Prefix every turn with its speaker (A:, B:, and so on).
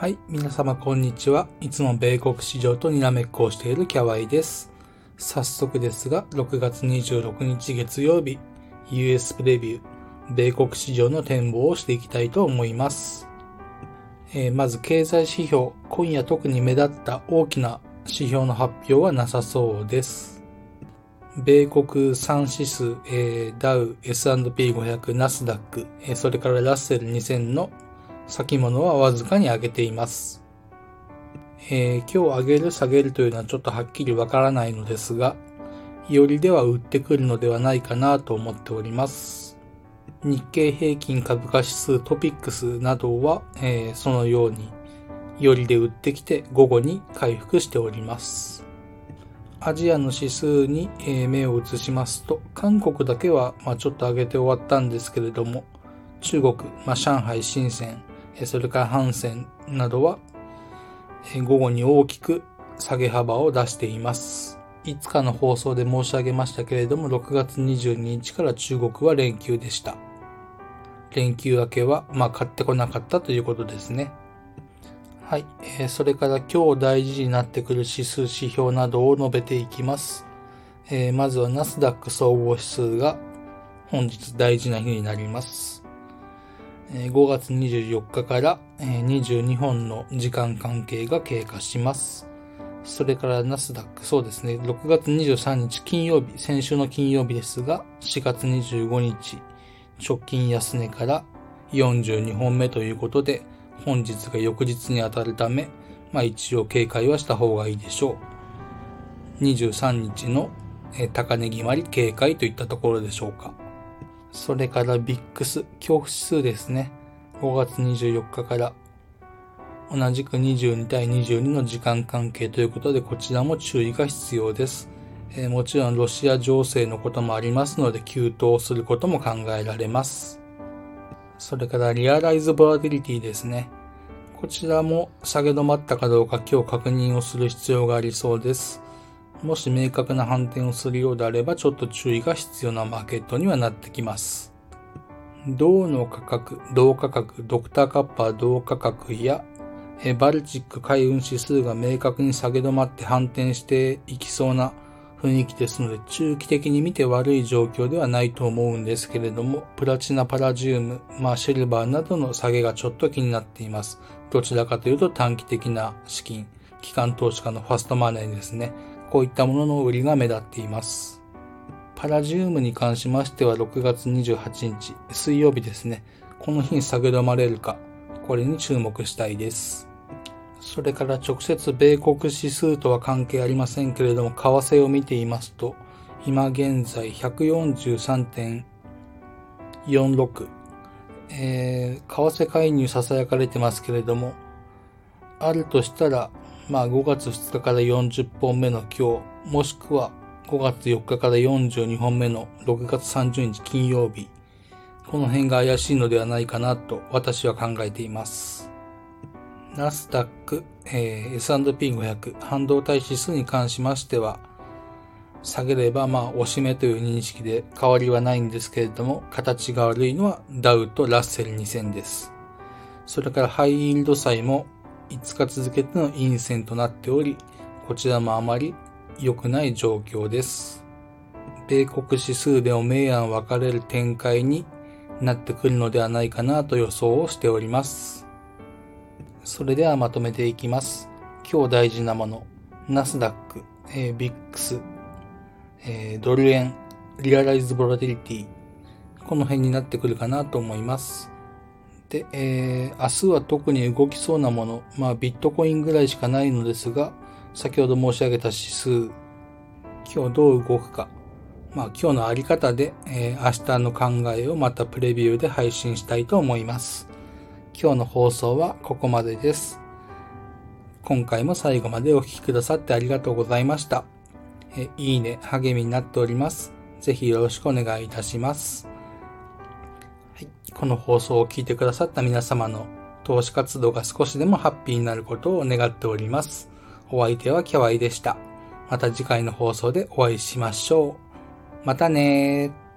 A: はい、皆様こんにちは。いつも米国市場とにらめっこをしているキャワイです。早速ですが、6月26日月曜日、US プレビュー、米国市場の展望をしていきたいと思います。えー、まず経済指標、今夜特に目立った大きな指標の発表はなさそうです。米国3指数、えー、ダウ、S&P500、ナスダック、え、それからラッセル2000の先物はわずかに上げています。えー、今日上げる下げるというのはちょっとはっきりわからないのですが、よりでは売ってくるのではないかなと思っております。日経平均株価指数トピックスなどは、えー、そのように、よりで売ってきて午後に回復しております。アジアの指数に、え、目を移しますと、韓国だけは、まあ、ちょっと上げて終わったんですけれども、中国、まあ、上海、深セン、それからハンセンなどは午後に大きく下げ幅を出しています。いつかの放送で申し上げましたけれども、6月22日から中国は連休でした。連休明けは、まあ、買ってこなかったということですね。はい。えー、それから今日大事になってくる指数指標などを述べていきます。えー、まずはナスダック総合指数が本日大事な日になります。5月24日から22本の時間関係が経過します。それからナスダック、そうですね、6月23日金曜日、先週の金曜日ですが、4月25日、直近安値から42本目ということで、本日が翌日に当たるため、まあ一応警戒はした方がいいでしょう。23日の高値決まり警戒といったところでしょうか。それからビックス、恐怖指数ですね。5月24日から同じく22対22の時間関係ということで、こちらも注意が必要です。えー、もちろんロシア情勢のこともありますので、急騰することも考えられます。それからリアライズボラティリティですね。こちらも下げ止まったかどうか今日確認をする必要がありそうです。もし明確な反転をするようであれば、ちょっと注意が必要なマーケットにはなってきます。銅の価格、銅価格、ドクターカッパー銅価格や、バルチック海運指数が明確に下げ止まって反転していきそうな雰囲気ですので、中期的に見て悪い状況ではないと思うんですけれども、プラチナパラジウム、まあシルバーなどの下げがちょっと気になっています。どちらかというと短期的な資金、機関投資家のファストマネーですね。こういったものの売りが目立っています。パラジウムに関しましては6月28日、水曜日ですね。この日に下げ止まれるか、これに注目したいです。それから直接米国指数とは関係ありませんけれども、為替を見ていますと、今現在143.46、えー、為替介入囁かれてますけれども、あるとしたら、まあ5月2日から40本目の今日、もしくは5月4日から42本目の6月30日金曜日、この辺が怪しいのではないかなと私は考えています。ナスダック、えー、S&P500 半導体指数に関しましては、下げればまあ押し目という認識で変わりはないんですけれども、形が悪いのはダウとラッセル2000です。それからハイイールド債も5日続けての陰線となっており、こちらもあまり良くない状況です。米国指数でも明暗分かれる展開になってくるのではないかなと予想をしております。それではまとめていきます。今日大事なもの、ナスダック、えー、ビックス、えー、ドル円、リアライズボラティリティ、この辺になってくるかなと思います。で、えー、明日は特に動きそうなもの、まあビットコインぐらいしかないのですが、先ほど申し上げた指数、今日どう動くか、まあ今日のあり方で、えー、明日の考えをまたプレビューで配信したいと思います。今日の放送はここまでです。今回も最後までお聴きくださってありがとうございました。えいいね、励みになっております。ぜひよろしくお願いいたします。この放送を聞いてくださった皆様の投資活動が少しでもハッピーになることを願っております。お相手はキャワイでした。また次回の放送でお会いしましょう。またねー